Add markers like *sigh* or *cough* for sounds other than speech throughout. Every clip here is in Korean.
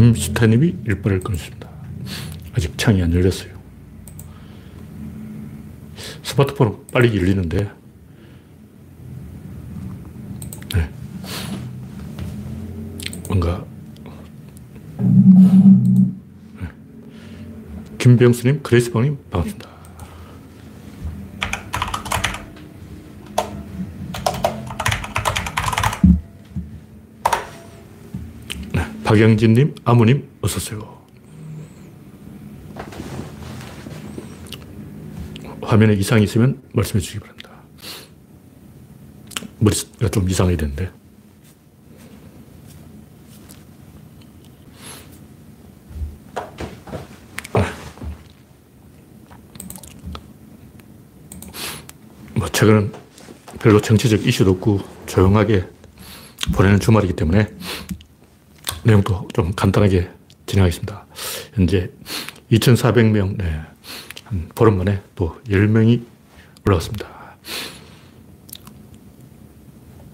함스터님이 일발을 끊었습니다. 아직 창이 안 열렸어요. 스마트폰은 빨리 열리는데, 네. 뭔가, 네. 김병수님, 그레이스방님, 반갑습니다. 박영진님, 아무님, 어서오세요. 화면에 이상이 있으면 말씀해 주시기 바랍니다. 머리가 좀 이상해야 되는데. 뭐, 최근은 별로 정치적 이슈도 없고 조용하게 보내는 주말이기 때문에 내용도 좀 간단하게 진행하겠습니다. 현재 2,400명, 네. 한 보름 만에 또 10명이 올라왔습니다.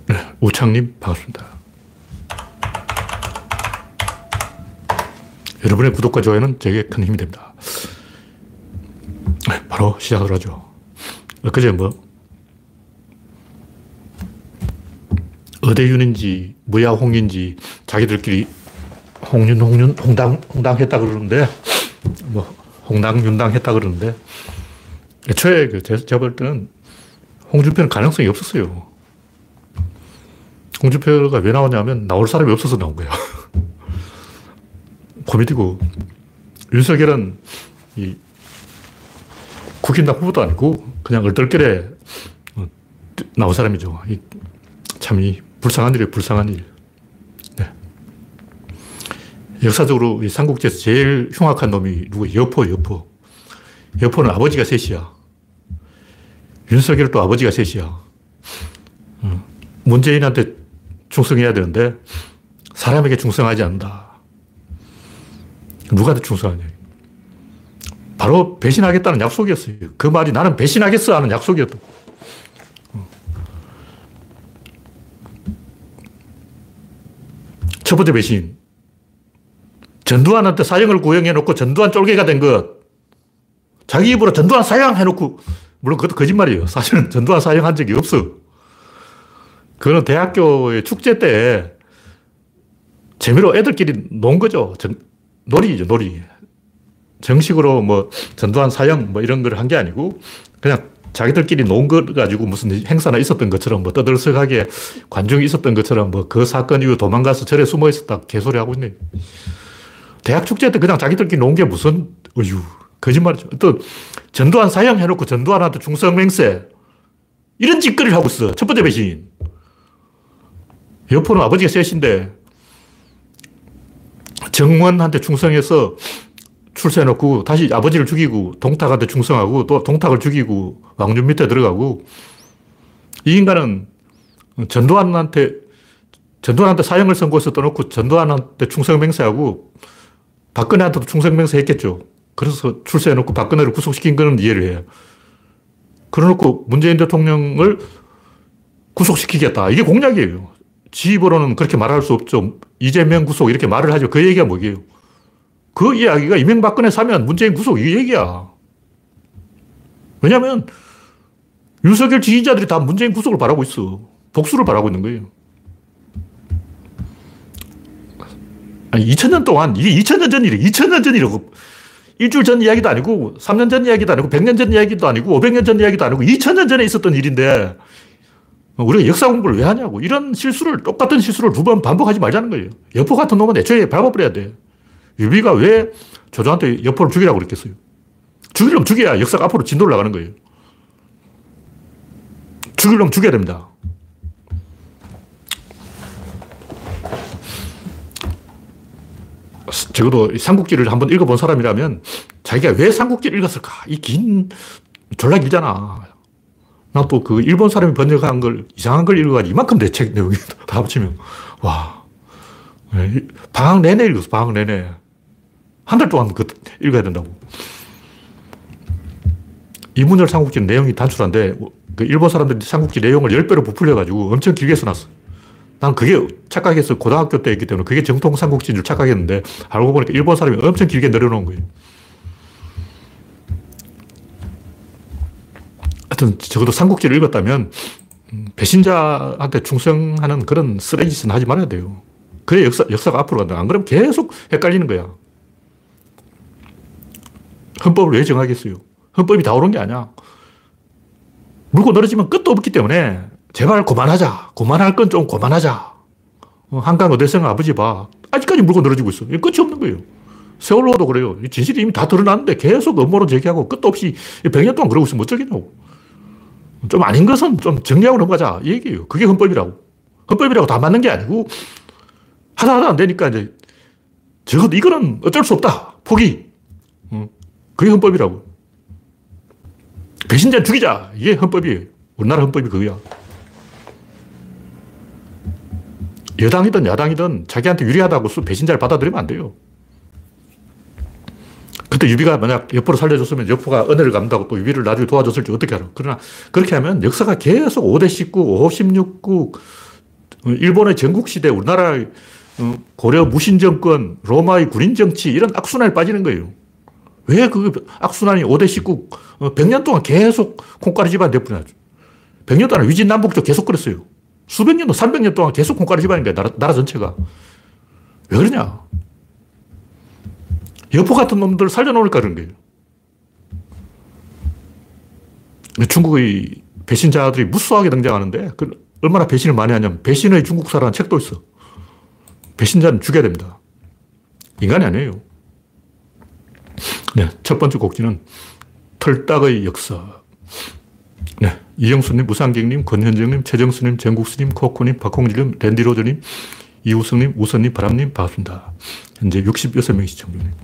네. 우창님, 반갑습니다. 여러분의 구독과 좋아요는 제게 큰 힘이 됩니다. 네. 바로 시작을 하죠. 엊그제 뭐, 어대윤인지 무야홍인지 자기들끼리 홍윤, 홍윤, 홍당, 홍당 했다 그러는데, 뭐, 홍당, 윤당 했다 그러는데, 애초에 그 제가 볼 때는 홍준표는 가능성이 없었어요. 홍준표가 왜 나오냐면 나올 사람이 없어서 나온 거예요. *laughs* 코미디고, 윤석열은 이 국힘당 후보도 아니고 그냥 얼떨결에 나온 사람이죠. 참이 불쌍한 일이에요, 불쌍한 일. 네. 역사적으로 이 삼국지에서 제일 흉악한 놈이 누구 여포, 여포. 여포는 아버지가 셋이야. 윤석열도 아버지가 셋이야. 어. 문재인한테 충성해야 되는데 사람에게 충성하지 않는다. 누구한테 충성하냐. 바로 배신하겠다는 약속이었어요. 그 말이 나는 배신하겠어 하는 약속이었다. 첫 번째 배신. 전두환한테 사형을 구형해놓고 전두환 쫄개가 된 것. 자기 입으로 전두환 사형 해놓고, 물론 그것도 거짓말이에요. 사실은 전두환 사형한 적이 없어. 그거는 대학교의 축제 때 재미로 애들끼리 논 거죠. 전, 놀이죠, 놀이. 정식으로 뭐 전두환 사형 뭐 이런 걸 한 게 아니고 그냥 자기들끼리 논 거 가지고 무슨 행사나 있었던 것처럼 뭐 떠들썩하게 관중이 있었던 것처럼 뭐 그 사건 이후 도망가서 절에 숨어 있었다 개소리 하고 있네. 대학 축제 때 그냥 자기들끼리 논 게 무슨, 어휴, 거짓말이죠. 또 전두환 사형해놓고 전두환한테 충성맹세. 이런 짓거리를 하고 있어. 첫 번째 배신. 여포는 아버지가 셋인데 정원한테 충성해서 출세해놓고 다시 아버지를 죽이고 동탁한테 충성하고 또 동탁을 죽이고 왕준 밑에 들어가고 이 인간은 전두환한테 전두환한테 사형을 선고해서 떠놓고 전두환한테 충성맹세하고 박근혜한테도 충성맹세 했겠죠. 그래서 출세해놓고 박근혜를 구속시킨 거는 이해를 해요. 그래놓고 문재인 대통령을 구속시키겠다. 이게 공약이에요. 지 입으로는 그렇게 말할 수 없죠. 이재명 구속 이렇게 말을 하죠. 그 얘기가 뭐예요? 그 이야기가 이명박근혜 사면 문재인 구속 이 얘기야. 왜냐면 윤석열 지지자들이 다 문재인 구속을 바라고 있어. 복수를 바라고 있는 거예요. 아니, 2000년 동안, 이게 2000년 전 일이에요. 2000년 전 일이고. 일주일 전 이야기도 아니고, 3년 전 이야기도 아니고, 100년 전 이야기도 아니고, 500년 전 이야기도 아니고, 2000년 전에 있었던 일인데, 우리가 역사 공부를 왜 하냐고. 이런 실수를, 똑같은 실수를 두 번 반복하지 말자는 거예요. 여포 같은 놈은 애초에 밟아버려야 돼. 유비가 왜 조조한테 여포를 죽이라고 그랬겠어요? 죽이려면 죽여야 역사가 앞으로 진도를 나가는 거예요. 죽이려면 죽여야 됩니다. 적어도 삼국지를 한번 읽어본 사람이라면 자기가 왜 삼국지를 읽었을까? 이 긴, 졸라 길잖아. 나 또 그 일본 사람이 번역한 걸, 이상한 걸 읽어가지고 이만큼 내 책 내용이 *laughs* 다 합치면, 와. 방학 내내 읽었어, 방학 내내. 한 달 동안 그 읽어야 된다고. 이문열 삼국지 내용이 단순한데 그 일본 사람들이 삼국지 내용을 10배로 부풀려가지고 엄청 길게 써놨어. 난 그게 착각해서 고등학교 때 했기 때문에 그게 정통 삼국지인 줄 착각했는데 알고 보니까 일본 사람이 엄청 길게 내려놓은 거예요. 하여튼 적어도 삼국지를 읽었다면 음, 배신자한테 충성하는 그런 쓰레기 짓은 하지 말아야 돼요. 그래 역사, 역사가 앞으로 간다. 안 그러면 계속 헷갈리는 거야. 헌법을 왜 정하겠어요? 헌법이 다 옳은 게 아니야. 물고 늘어지면 끝도 없기 때문에 제발 그만하자. 그만할 건 좀 그만하자. 어, 한강 어대성 아버지 봐. 아직까지 물고 늘어지고 있어. 끝이 없는 거예요. 세월호도 그래요. 진실이 이미 다 드러났는데 계속 음모론 제기하고 끝도 없이 100년 동안 그러고 있으면 어쩌겠냐고. 좀 아닌 것은 좀 정리하고 넘어가자. 이 얘기예요. 그게 헌법이라고. 헌법이라고 다 맞는 게 아니고 하다 하다 안 되니까 이제 적어도 이거는 어쩔 수 없다. 포기. 어, 그게 헌법이라고. 배신자 죽이자. 이게 헌법이에요. 우리나라 헌법이 그거야. 여당이든 야당이든 자기한테 유리하다고 배신자를 받아들이면 안 돼요. 그때 유비가 만약 여포를 살려줬으면 여포가 은혜를 갚는다고 또 유비를 나중에 도와줬을지 어떻게 알아. 그러나 그렇게 하면 역사가 계속 5대 19, 5, 16국, 일본의 전국시대, 우리나라 어, 고려 무신정권, 로마의 군인정치, 이런 악순환에 빠지는 거예요. 왜 그 악순환이 5대 19, 100년 동안 계속 콩가루 집안 내뿐이죠. 100년 동안 위진남북도 계속 그랬어요. 수백 년, 300년 동안 계속 콩가루 집안인 거야, 나라, 나라 전체가. 왜 그러냐? 여포 같은 놈들 살려놓을까 그런 거예요. 중국의 배신자들이 무수하게 등장하는데, 그 얼마나 배신을 많이 하냐면, 배신의 중국사라는 책도 있어. 배신자는 죽여야 됩니다. 인간이 아니에요. 네, 첫 번째 곡지는 털딱의 역사. 네, 이영수님, 무상경님, 권현정님, 최정수님, 정국수님, 코코님, 박홍질님, 랜디로저님, 이우성님, 우선님, 바람님, 반갑습니다. 현재 66명이 시청 중입니다.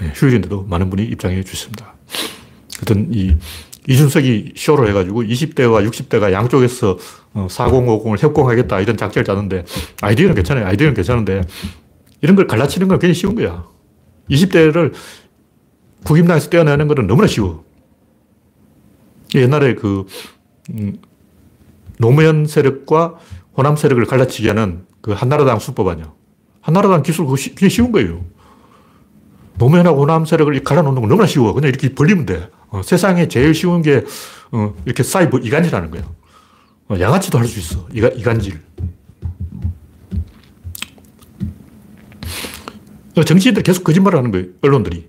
네, 휴일인데도 많은 분이 입장해 주셨습니다. 하여튼 이 이준석이 쇼를 해가지고 20대와 60대가 양쪽에서 4050을 어, 협공하겠다 이런 작전을 짜는데 아이디어는 괜찮아요. 아이디어는 괜찮은데 이런 걸 갈라치는 건 굉장히 쉬운 거야. 20대를 국임당에서 떼어내는 것은 너무나 쉬워. 옛날에 그, 음, 노무현 세력과 호남 세력을 갈라치기 하는 그 한나라당 수법 아니야. 한나라당 기술 그거 쉬, 그냥 쉬운 거예요. 노무현하고 호남 세력을 갈라놓는 건 너무나 쉬워. 그냥 이렇게 벌리면 돼. 어, 세상에 제일 쉬운 게, 어, 이렇게 사이버 이간질 하는 거예요. 어, 양아치도 할 수 있어. 이가, 이간질. 어, 정치인들 계속 거짓말을 하는 거예요. 언론들이.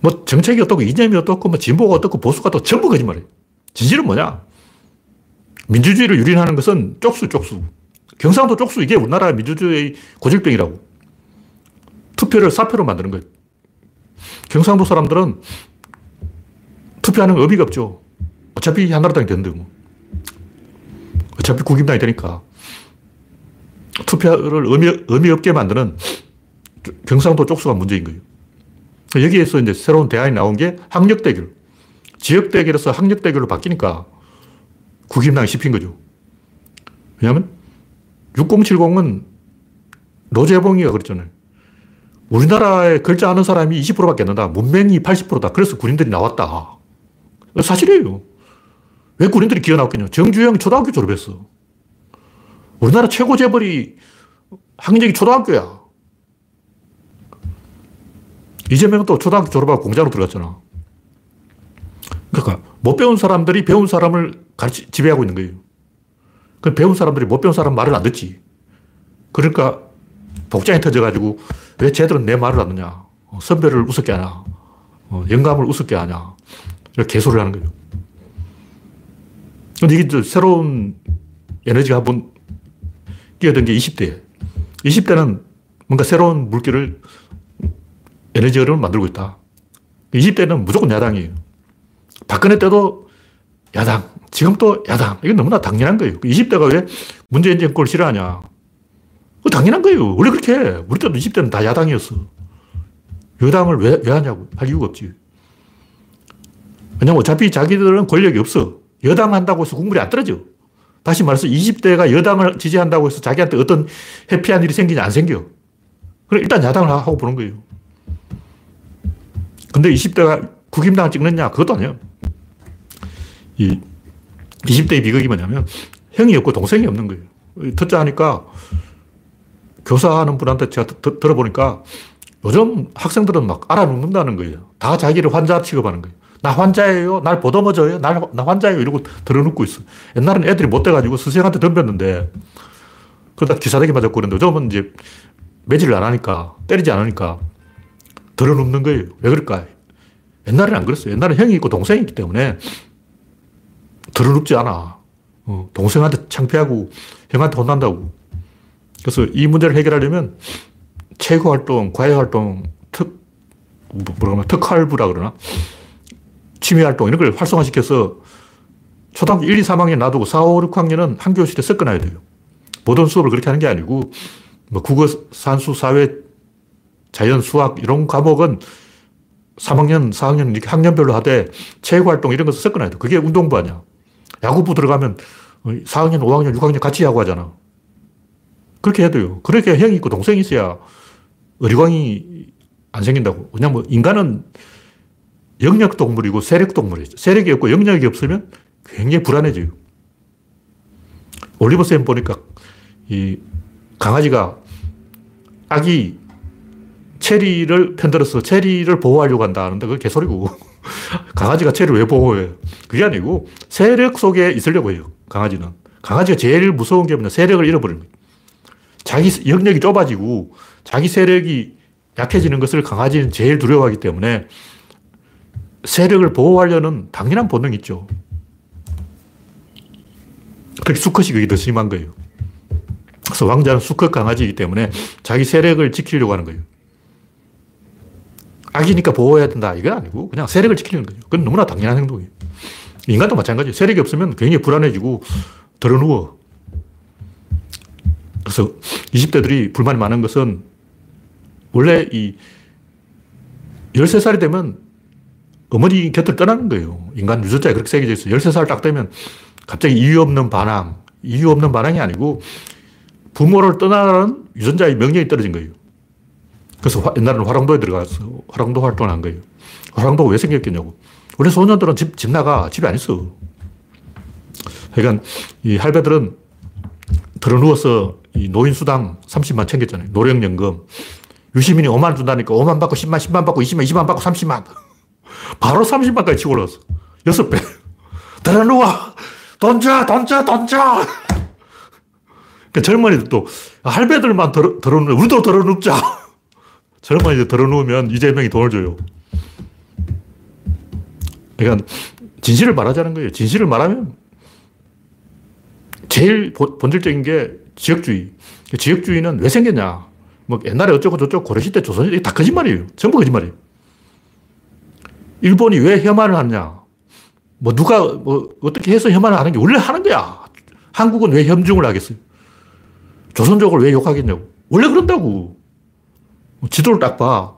뭐 정책이 어떻고 이념이 어떻고 뭐 진보가 어떻고 보수가 또 전부 거짓말이에요. 진실은 뭐냐? 민주주의를 유린하는 것은 쪽수, 쪽수. 경상도 쪽수, 이게 우리나라 민주주의의 고질병이라고. 투표를 사표로 만드는 거예요. 경상도 사람들은 투표하는 의미가 없죠. 어차피 한나라당이 되는데 뭐. 어차피 국임당이 되니까. 투표를 의미, 의미 없게 만드는 경상도 쪽수가 문제인 거예요. 여기에서 이제 새로운 대안이 나온 게 학력 대결. 지역 대결에서 학력 대결로 바뀌니까 국임당이 씹힌 거죠. 왜냐하면 6070은 노재봉이가 그랬잖아요. 우리나라에 글자 아는 사람이 20%밖에 안 된다. 문맹이 80%다. 그래서 군인들이 나왔다. 사실이에요. 왜 군인들이 기어 나왔겠냐. 정주영이 초등학교 졸업했어. 우리나라 최고 재벌이 학력이 초등학교야. 이재명은 또 초등학교 졸업하고 공장으로 들어갔잖아. 그러니까 못 배운 사람들이 배운 사람을 가르치, 지배하고 있는 거예요. 그 배운 사람들이 못 배운 사람 말을 안 듣지. 그러니까 복장이 터져가지고 왜 쟤들은 내 말을 안 듣냐. 어, 선배를 우습게 하냐. 어, 영감을 우습게 하냐. 이렇게 개소리를 하는 거예요. 근데 이게 새로운 에너지가 한번 끼어든 게 20대. 20대는 뭔가 새로운 물기를 에너지 흐름을 만들고 있다. 20대는 무조건 야당이에요. 박근혜 때도 야당, 지금 또 야당. 이건 너무나 당연한 거예요. 20대가 왜 문재인 정권을 싫어하냐. 당연한 거예요. 원래 그렇게 해. 우리 때도 20대는 다 야당이었어. 여당을 왜, 왜 하냐고. 할 이유가 없지. 왜냐면 어차피 자기들은 권력이 없어. 여당 한다고 해서 국물이 안 떨어져. 다시 말해서 20대가 여당을 지지한다고 해서 자기한테 어떤 해피한 일이 생기냐 안 생겨. 그럼 일단 야당을 하고 보는 거예요. 근데 20대가 국임당을 찍느냐? 그것도 아니에요. 이 20대의 비극이 뭐냐면 형이 없고 동생이 없는 거예요. 듣자 하니까 교사하는 분한테 제가 드, 들어보니까 요즘 학생들은 막 알아놓는다는 거예요. 다 자기를 환자 취급하는 거예요. 나 환자예요. 날 보듬어줘요. 나, 나 환자예요. 이러고 들어눕고 있어. 옛날엔 애들이 못 돼가지고 스승한테 덤볐는데 그러다 기사대기 맞았고 그랬는데 요즘은 이제 매질을 안 하니까 때리지 않으니까 들어눕는 거예요. 왜 그럴까? 옛날에는 안 그랬어요. 옛날에 형이 있고 동생이 있기 때문에 들어눕지 않아. 어, 동생한테 창피하고 형한테 혼난다고. 그래서 이 문제를 해결하려면 체육 활동, 과외 활동, 특, 뭐라 그 특활부라 그러나? 취미 활동 이런 걸 활성화시켜서 초등학교 1, 2, 3학년 놔두고 4, 5, 6학년은 한 교실에 섞어놔야 돼요. 모든 수업을 그렇게 하는 게 아니고 뭐 국어, 산수, 사회, 자연, 수학 이런 과목은 3학년, 4학년 이렇게 학년별로 하되 체육 활동 이런 것을 섞어놔야 돼. 그게 운동부 아니야. 야구부 들어가면 4학년, 5학년, 6학년 같이 야구하잖아. 그렇게 해야 돼요. 그렇게 형이 있고 동생이 있어야 어리광이 안 생긴다고. 왜냐면 뭐 인간은 영역 동물이고 세력 동물이죠. 세력이 없고 영역이 없으면 굉장히 불안해져요. 올리버 쌤 보니까 이 강아지가 아기 체리를 편들어서 체리를 보호하려고 한다 하는데 그게 개소리고 *laughs* 강아지가 체리를 왜 보호해? 그게 아니고 세력 속에 있으려고 해요. 강아지는. 강아지가 제일 무서운 게 뭐냐 세력을 잃어버리는 거예요. 자기 영역이 좁아지고 자기 세력이 약해지는 것을 강아지는 제일 두려워하기 때문에 세력을 보호하려는 당연한 본능이 있죠. 그렇게 수컷이 그게 더 심한 거예요. 그래서 왕자는 수컷 강아지이기 때문에 자기 세력을 지키려고 하는 거예요. 악이니까 보호해야 된다. 이건 아니고 그냥 세력을 지키는 거죠. 그건 너무나 당연한 행동이에요. 인간도 마찬가지예요. 세력이 없으면 굉장히 불안해지고 들어누워. 그래서 20대들이 불만이 많은 것은 원래 이 13살이 되면 어머니 곁을 떠나는 거예요. 인간 유전자에 그렇게 새겨져 있어요. 13살 딱 되면 갑자기 이유 없는 반항, 이유 없는 반항이 아니고 부모를 떠나라는 유전자의 명령이 떨어진 거예요. 그래서 옛날에는 화랑도에 들어가서 화랑도 활동을 한 거예요. 화랑도가 왜 생겼겠냐고. 원래 소년들은 집, 집 나가. 집에 안 있어. 그러니까 이 할배들은 들어 누워서 이 노인수당 30만 챙겼잖아요. 노령연금. 유시민이 5만 준다니까 5만 받고 10만, 10만 받고 20만, 20만 받고 30만. *laughs* 바로 30만까지 치고 올라왔어. 6배. 들어 누워! 돈 줘! 돈 줘! 돈 줘! 그러니까 젊은이들 또 할배들만 들어, 들어 우리도 들어 눕자. *laughs* 젊은이들 들어 누우면 이재명이 돈을 줘요. 그러니까 진실을 말하자는 거예요. 진실을 말하면 제일 본질적인 게 지역주의. 지역주의는 왜 생겼냐? 뭐 옛날에 어쩌고 저쩌고 고려시대 조선시대 다 거짓말이에요. 전부 거짓말이에요. 일본이 왜 혐한을 하느냐? 뭐 누가 뭐 어떻게 해서 혐한을 하는 게 원래 하는 거야. 한국은 왜 혐중을 하겠어요? 조선족을 왜 욕하겠냐고. 원래 그런다고. 지도를 딱 봐.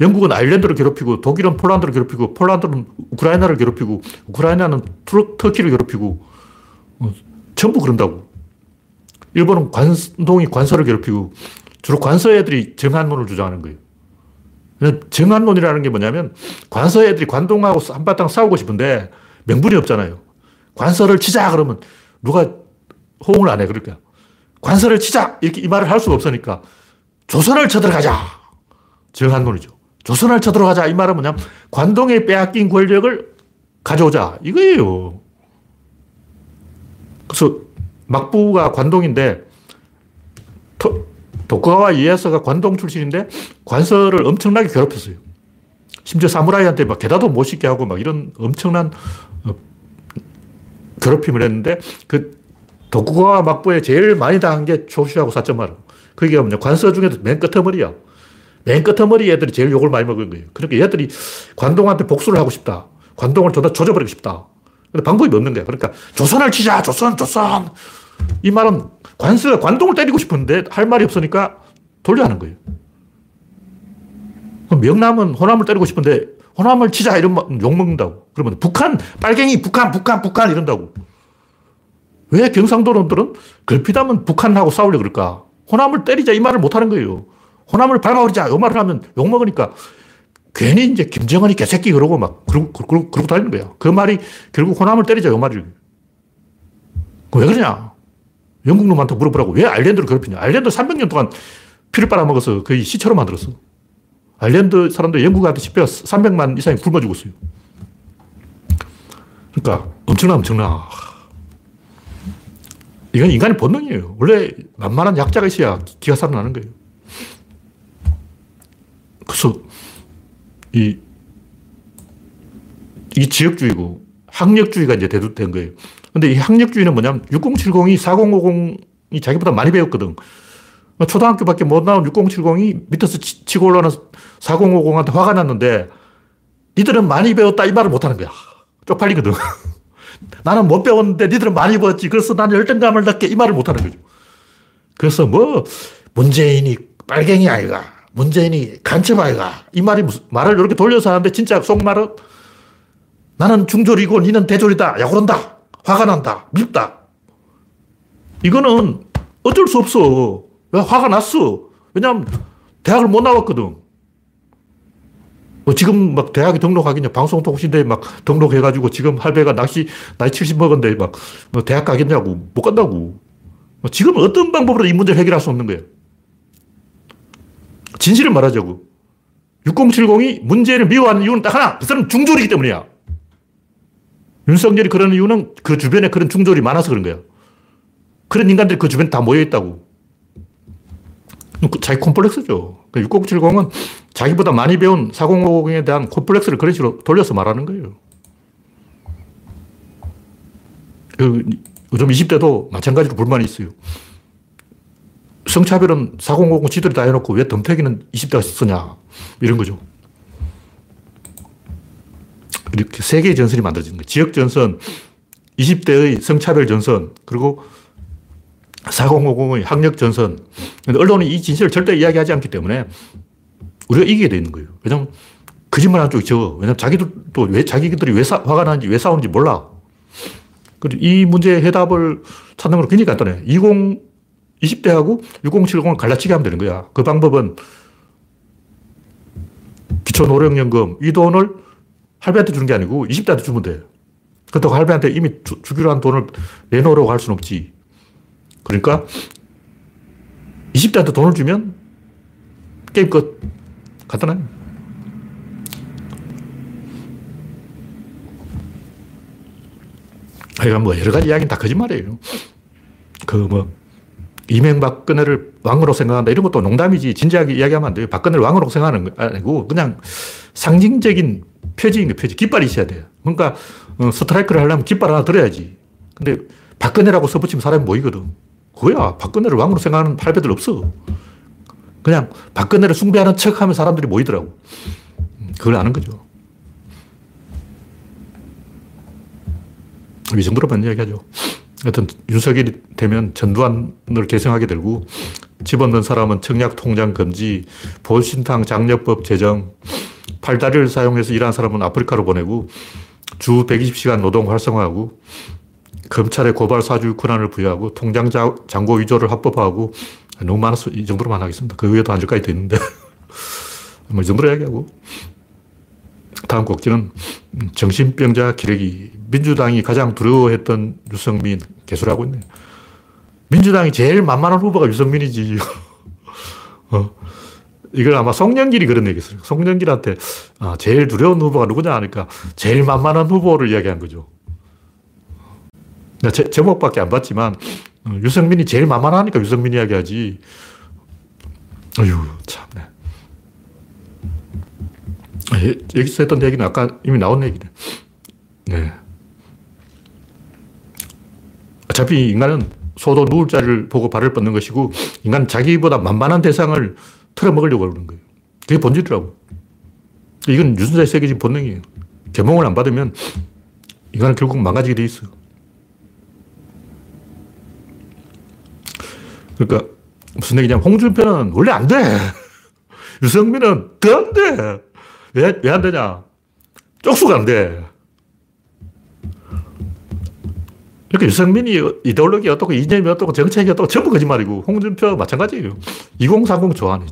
영국은 아일랜드를 괴롭히고 독일은 폴란드를 괴롭히고 폴란드는 우크라이나를 괴롭히고 우크라이나는 터키를 괴롭히고 어, 전부 그런다고. 일본은 관동이 관서를 괴롭히고 주로 관서 애들이 정한론을 주장하는 거예요. 정한론이라는 게 뭐냐면 관서 애들이 관동하고 한바탕 싸우고 싶은데 명분이 없잖아요. 관서를 치자 그러면 누가 호응을 안 해. 그러니까 관서를 치자 이렇게 이 말을 할 수가 없으니까 조선을 쳐들어가자. 정한론이죠. 조선을 쳐들어가자 이 말은 뭐냐면 관동에 빼앗긴 권력을 가져오자 이거예요. 그래서 막부가 관동인데 도쿠가와 이에야스가 관동 출신인데 관서를 엄청나게 괴롭혔어요. 심지어 사무라이한테 막 게다도 못 씻게 하고 막 이런 엄청난 어, 괴롭힘을 했는데 그 도쿠가와 막부에 제일 많이 당한 게 초시하고 사점마루. 그게 뭐냐. 관서 중에도 맨 끝머리야. 맨 끝머리 애들이 제일 욕을 많이 먹은 거예요. 그러니까 얘들이 관동한테 복수를 하고 싶다. 관동을 더 조져버리고 싶다. 근데 방법이 없는 거야. 그러니까 조선을 치자, 조선, 조선. 이 말은 관서, 관동을 때리고 싶은데 할 말이 없으니까 돌려하는 거예요. 명남은 호남을 때리고 싶은데 호남을 치자 이런 욕먹는다고. 그러면 북한, 빨갱이, 북한, 북한, 북한 이런다고. 왜 경상도놈들은 걸핏하면 북한하고 싸우려 그럴까? 호남을 때리자 이 말을 못 하는 거예요. 호남을 밟아버리자 이 말을 하면 욕먹으니까 괜히 이제 김정은이 개새끼 그러고 막 그러고, 그러고, 그러고 다니는 거야. 그 말이 결국 호남을 때리자 이 말이에요. 왜 그러냐? 영국 놈한테 물어보라고. 왜 아일랜드를 괴롭히냐? 아일랜드 300년 동안 피를 빨아먹어서 거의 시체로 만들었어. 아일랜드 사람들 영국한테 집회 300만 이상이 굶어 죽었어요. 그러니까 엄청나, 엄청나. 이건 인간의 본능이에요. 원래 만만한 약자가 있어야 기가 살아나는 거예요. 그래서 이, 이 지역주의고 학력주의가 이제 대두된 거예요. 근데 이 학력주의는 뭐냐면 6070이 4050이 자기보다 많이 배웠거든. 초등학교밖에 못 나온 6070이 밑에서 치고 올라오는 4050한테 화가 났는데 니들은 많이 배웠다 이 말을 못 하는 거야. 쪽팔리거든. 나는 못 배웠는데 니들은 많이 배웠지. 그래서 나는 열등감을 느껴 이 말을 못 하는 거죠. 그래서 뭐 문재인이 빨갱이 아이가 문재인이 간첩 아이가 이 말이 무슨 말을 이렇게 돌려서 하는데 진짜 속말은 나는 중졸이고 니는 대졸이다. 야 그런다. 화가 난다. 밉다. 이거는 어쩔 수 없어. 왜 화가 났어? 왜냐하면 대학을 못 나왔거든. 뭐 지금 막 대학에 등록하겠냐. 방송통신대에 막 등록해가지고 지금 할배가 낚시 나이 70 먹었는데 막 뭐 대학 가겠냐고. 못 간다고. 뭐 지금 어떤 방법으로 이 문제를 해결할 수 없는 거예요. 진실을 말하자고. 6070이 문제를 미워하는 이유는 딱 하나. 그 사람은 중졸이기 때문이야. 윤석열이 그런 이유는 그 주변에 그런 중졸이 많아서 그런 거야. 그런 인간들이 그 주변에 다 모여있다고. 그 자기 콤플렉스죠. 6070은 그러니까 자기보다 많이 배운 4050에 대한 콤플렉스를 그런 식으로 돌려서 말하는 거예요. 그 요즘 20대도 마찬가지로 불만이 있어요. 성차별은 4050 지들이 다 해놓고 왜 덤태기는 20대가 쓰냐. 이런 거죠. 이렇게 세 개의 전선이 만들어지는 거예요. 지역 전선, 20대의 성차별 전선, 그리고 4050의 학력 전선. 언론이 이 진실을 절대 이야기하지 않기 때문에 우리가 이기게 되는 거예요. 왜냐면 거짓말 한 쪽이 적어. 왜냐면 자기들도 왜, 자기들이 왜 사, 화가 나는지 왜 싸우는지 몰라. 그리고 이 문제의 해답을 찾는 건 굉장히 간단해. 20, 20대하고 6070을 갈라치게 하면 되는 거야. 그 방법은 기초노령연금, 이 돈을 할배한테 주는 게 아니고 20대한테 주면 돼. 그렇다고 할배한테 이미 주, 주기로 한 돈을 내놓으라고 할 수는 없지. 그러니까 20대한테 돈을 주면 게임 끝. 간단해. 하여간 뭐 여러 가지 이야기는 다 거짓말이에요. 그 뭐, 이명박근혜를 왕으로 생각한다 이런 것도 농담이지 진지하게 이야기하면 안 돼요. 박근혜를 왕으로 생각하는 거 아니고 그냥 상징적인 표지인 거 표지. 깃발이 있어야 돼요. 그러니까 어, 스트라이크를 하려면 깃발 하나 들어야지. 근데 박근혜라고 써붙이면 사람이 모이거든. 그거야. 박근혜를 왕으로 생각하는 팔배들 없어. 그냥 박근혜를 숭배하는 척 하면 사람들이 모이더라고. 음, 그걸 아는 거죠. 이 정도로만 이야기하죠. 하여튼 윤석열이 되면 전두환을 개성하게 되고 집어넣은 사람은 청약 통장 금지, 보신탕 장려법 제정, 팔다리를 사용해서 일하는 사람은 아프리카로 보내고 주 120시간 노동 활성화하고 검찰의 고발 사주 권한을 부여하고 통장 잔고 위조를 합법화하고 너무 많아서 이 정도로만 하겠습니다. 그 위에도 한 줄까지 더 있는데 *laughs* 뭐 이 정도로 이야기하고 다음 곡지는 정신병자 기레기 민주당이 가장 두려워했던 유승민 개수라고 있네. 민주당이 제일 만만한 후보가 유승민이지. *laughs* 어. 이걸 아마 송영길이 그런 얘기 했어요. 송영길한테 아, 제일 두려운 후보가 누구냐 하니까 제일 만만한 후보를 이야기한 거죠. 제, 제목밖에 안 봤지만 어, 유승민이 제일 만만하니까 유승민 이야기 하지. 어휴, 참네. 아, 여기서 했던 얘기는 아까 이미 나온 얘기네. 네. 어차피 인간은 소도 누울 자리를 보고 발을 뻗는 것이고, 인간 자기보다 만만한 대상을 틀어먹으려고 그러는 거예요. 그게 본질이라고. 이건 유전자에 새겨진 본능이에요. 개몽을 안 받으면 인간은 결국 망가지게 돼 있어. 그러니까 무슨 얘기냐면 홍준표는 원래 안 돼. *laughs* 유승민은 더 안 돼. 왜, 왜 안 되냐? 쪽수가 안 돼. 이렇게 유승민이 이데올로기 어떻고 이념이 어떻고 정책이 어떻고 전부 거짓말이고 홍준표 마찬가지예요. 2030 좋아하네.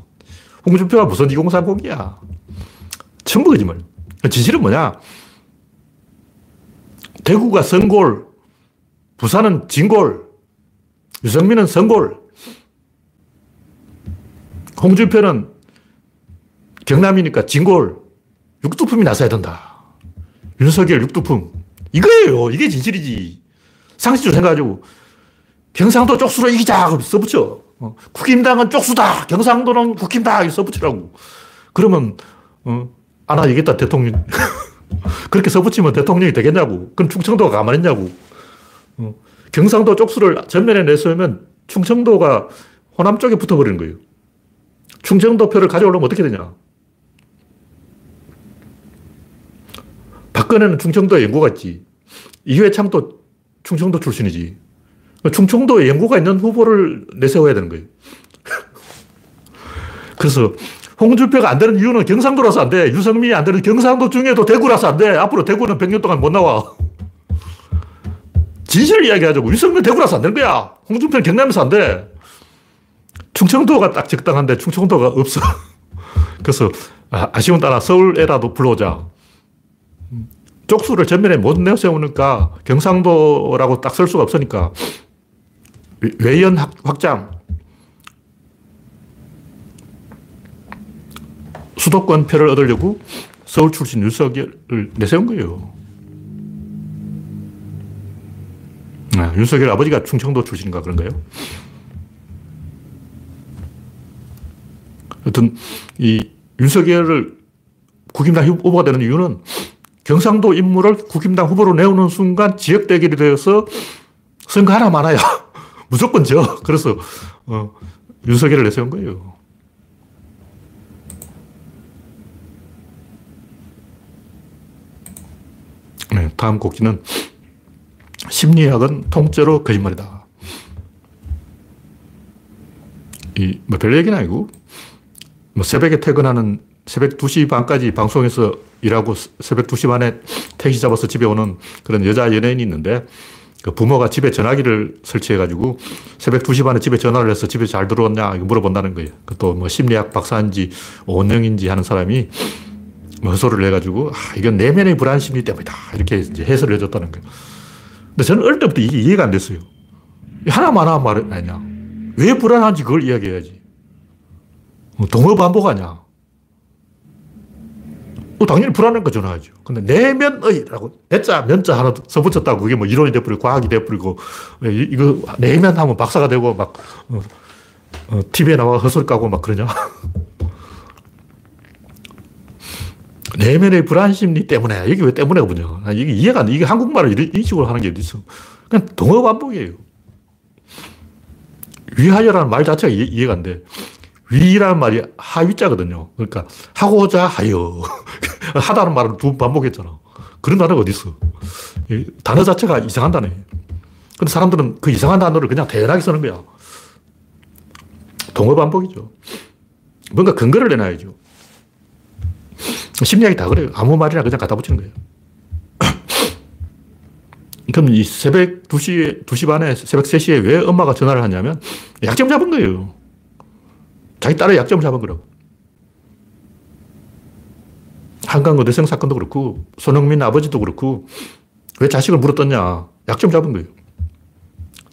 홍준표가 무슨 2030이야. 전부 거짓말. 진실은 뭐냐? 대구가 성골, 부산은 진골, 유승민은 성골, 홍준표는 경남이니까 진골, 육두품이 나서야 된다. 윤석열 육두품. 이거예요. 이게 진실이지. 상식적으로 생각하고 경상도 쪽수로 이기자. 그럼 써붙여. 어, 국힘당은 쪽수다. 경상도는 국힘다. 써붙이라고. 그러면, 어, 안 하겠다, 대통령. *laughs* 그렇게 써붙이면 대통령이 되겠냐고. 그럼 충청도가 가만히 있냐고. 어, 경상도 쪽수를 전면에 내세우면 충청도가 호남 쪽에 붙어버리는 거예요. 충청도 표를 가져오려면 어떻게 되냐. 박근혜는 충청도에 연고가 있지. 이회창도 충청도 출신이지. 충청도에 연고가 있는 후보를 내세워야 되는 거예요. *laughs* 그래서 홍준표가 안 되는 이유는 경상도라서 안 돼. 유성민이 안 되는 경상도 중에도 대구라서 안 돼. 앞으로 대구는 100년 동안 못 나와. *laughs* 진실을 이야기하자고. 유성민 대구라서 안 되는 거야. 홍준표는 경남에서 안 돼. 충청도가 딱 적당한데 충청도가 없어. *laughs* 그래서 아, 아쉬운 따라 서울에라도 불러오자. 쪽수를 전면에 못 내세우니까 경상도라고 딱 쓸 수가 없으니까 외연 확장, 수도권 표를 얻으려고 서울 출신 윤석열을 내세운 거예요. 아, 윤석열 아버지가 충청도 출신인가 그런가요? 여튼, 이 윤석열을 국힘당 후보가 되는 이유는 경상도 인물을 국힘당 후보로 내오는 순간 지역 대결이 되어서 선거 하나 많아야 *laughs* 무조건 져. 그래서 어, 윤석열을 내세운 거예요. 네, 다음 곡지는 심리학은 통째로 거짓말이다. 이, 뭐, 별 얘기는 아니고, 뭐, 새벽에 퇴근하는 새벽 2시 반까지 방송에서 일하고 새벽 2시 반에 택시 잡아서 집에 오는 그런 여자 연예인이 있는데 그 부모가 집에 전화기를 설치해가지고 새벽 2시 반에 집에 전화를 해서 집에 잘 들어왔냐 물어본다는 거예요. 그것도 뭐 심리학 박사인지 원영인지 하는 사람이 뭐 허소를 해가지고 아, 이건 내면의 불안 심리 때문이다. 이렇게 이제 해설을 해줬다는 거예요. 근데 저는 어릴 때부터 이게 이해가 안 됐어요. 하나만 하나 말 아니냐. 왜 불안한지 그걸 이야기해야지. 뭐 동어 반복 아니야. 뭐 당연히 불안한 거 전화하죠. 근데 내면의라고 대자, 면자 하나 써붙였다고 그게 뭐 이론이 돼버리고 과학이 돼버리고 이거 내면 하면 박사가 되고 막 어, 어, TV에 나와 헛소리 까고 막 그러냐. *laughs* 내면의 불안 심리 때문에 이게 왜 때문에가 뭐냐. 이게 이해가 안 돼. 이게 한국말을 이런 식으로 하는 게 어디 있어. 그냥 동어 반복이에요. 위하여라는 말 자체가 이해, 가안 돼. 위라는 말이 하위자거든요. 그러니까 하고자 하여. *laughs* 하다는 말을 두 번 반복했잖아. 그런 단어가 어디 있어? 단어 자체가 이상한 단어예요. 근데 사람들은 그 이상한 단어를 그냥 대연하게 쓰는 거야. 동어 반복이죠. 뭔가 근거를 내놔야죠. 심리학이 다 그래요. 아무 말이나 그냥 갖다 붙이는 거예요. *clears throat* 그럼 이 새벽 2시, 2시 반에, 새벽 3시에 왜 엄마가 전화를 하냐면 약점 잡은 거예요. 자기 딸의 약점을 잡은 거라고. 한강 어대생 사건도 그렇고, 손흥민 아버지도 그렇고, 왜 자식을 물어뜯냐. 약점 잡은 거예요.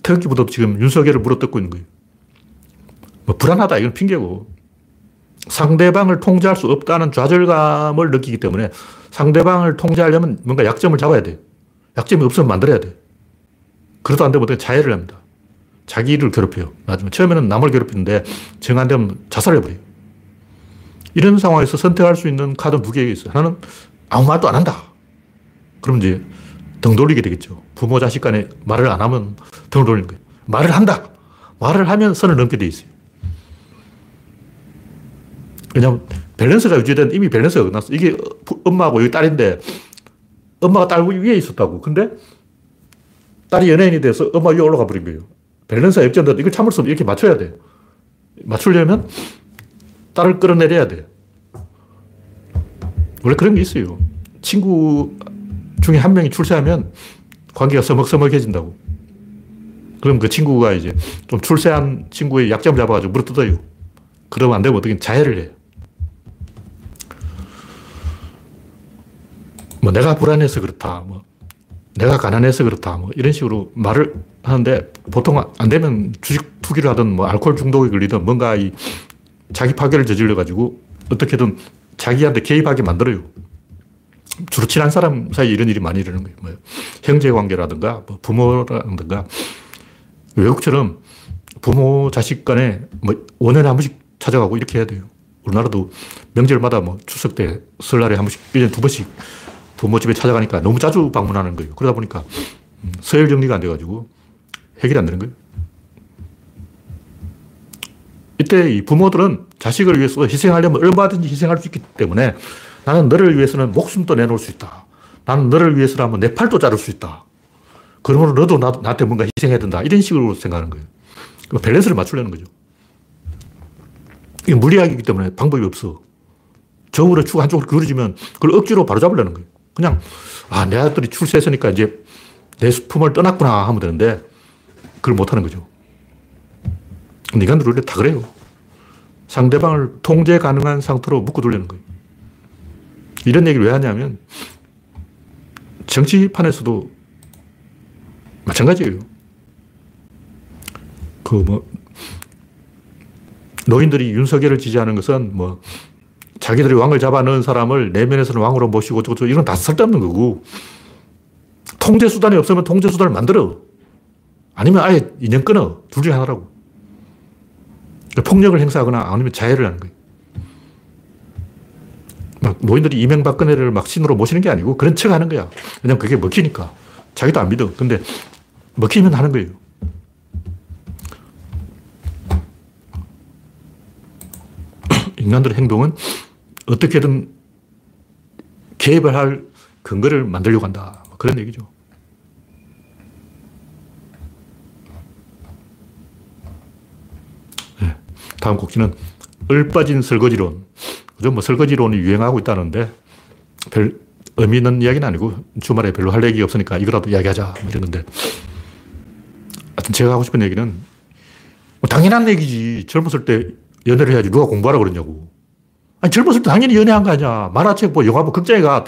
태극기보다도 지금 윤석열을 물어뜯고 있는 거예요. 뭐 불안하다. 이건 핑계고. 상대방을 통제할 수 없다는 좌절감을 느끼기 때문에 상대방을 통제하려면 뭔가 약점을 잡아야 돼. 약점이 없으면 만들어야 돼. 그래도 안 되면 자해를 합니다. 자기를 괴롭혀요. 나중에 처음에는 남을 괴롭히는데 정 안 되면 자살해버려요. 이런 상황에서 선택할 수 있는 카드는 두 개가 있어요. 하나는 아무 말도 안 한다. 그럼 이제 등 돌리게 되겠죠. 부모 자식 간에 말을 안 하면 등을 돌리는 거예요. 말을 한다. 말을 하면 선을 넘게 돼 있어요. 왜냐하면 밸런스가 유지된 이미 밸런스가 끝났어. 이게 엄마하고 여기 딸인데 엄마가 딸 위에 있었다고. 근데 딸이 연예인이 돼서 엄마 위에 올라가 버린 거예요. 밸런스가 역전돼 이걸 참을 수 없어. 이렇게 맞춰야 돼. 맞추려면 딸을 끌어내려야 돼. 원래 그런 게 있어요. 친구 중에 한 명이 출세하면 관계가 서먹서먹해진다고. 그럼 그 친구가 이제 좀 출세한 친구의 약점을 잡아가지고 물어 뜯어요. 그러면 안 되면 어떻게 자해를 해요. 뭐 내가 불안해서 그렇다. 뭐 내가 가난해서 그렇다. 뭐 이런 식으로 말을 하는데 보통 안 되면 주식 투기를 하든 뭐 알코올 중독에 걸리든 뭔가 이 자기 파괴를 저질러 가지고 어떻게든 자기한테 개입하게 만들어요. 주로 친한 사람 사이 이런 일이 많이 일어나는 거예요. 뭐 형제 관계라든가 뭐 부모라든가 외국처럼 부모 자식 간에 뭐 5년에 한 번씩 찾아가고 이렇게 해야 돼요. 우리나라도 명절마다 뭐 추석 때 설날에 한 번씩 1년에 두 번씩 부모 집에 찾아가니까 너무 자주 방문하는 거예요. 그러다 보니까 음, 서열 정리가 안 돼가지고 해결이 안 되는 거예요. 이때 이 부모들은 자식을 위해서 희생하려면 얼마든지 희생할 수 있기 때문에 나는 너를 위해서는 목숨도 내놓을 수 있다. 나는 너를 위해서라면 내 팔도 자를 수 있다. 그러므로 너도 나, 나한테 뭔가 희생해야 된다. 이런 식으로 생각하는 거예요. 밸런스를 맞추려는 거죠. 이게 물리학이기 때문에 방법이 없어. 저울의 축 한쪽으로 기울어지면 그걸 억지로 바로잡으려는 거예요. 그냥, 아, 내 아들이 출세했으니까 이제 내 품을 떠났구나 하면 되는데, 그걸 못 하는 거죠. 근데 인간들 원래 다 그래요. 상대방을 통제 가능한 상태로 묶어두려는 거예요. 이런 얘기를 왜 하냐면, 정치판에서도 마찬가지예요. 그 뭐, 노인들이 윤석열을 지지하는 것은 뭐, 자기들이 왕을 잡아넣은 사람을 내면에서는 왕으로 모시고 저거 이런 다 쓸데없는 거고 통제 수단이 없으면 통제 수단을 만들어. 아니면 아예 인연 끊어. 둘 중에 하나라고. 그러니까 폭력을 행사하거나 아니면 자해를 하는 거예요. 막 노인들이 이명박근혜를 막 신으로 모시는 게 아니고 그런 척 하는 거야. 왜냐면 그게 먹히니까. 자기도 안 믿어. 근데 먹히면 하는 거예요. *clears throat* 인간들의 행동은 어떻게든 개입을 할 근거를 만들려고 한다. 뭐 그런 얘기죠. 네. 다음 곡지는 을빠진 설거지론. 그죠? 뭐 설거지론이 유행하고 있다는데 별 의미 있는 이야기는 아니고 주말에 별로 할 얘기가 없으니까 이거라도 이야기하자. 뭐 이러는데 하여튼 제가 하고 싶은 얘기는 뭐 당연한 얘기지. 젊었을 때 연애를 해야지 누가 공부하라 그러냐고. 아니, 젊었을 때 당연히 연애한 거 아니야. 만화책 뭐 영화 뭐 극장에 가,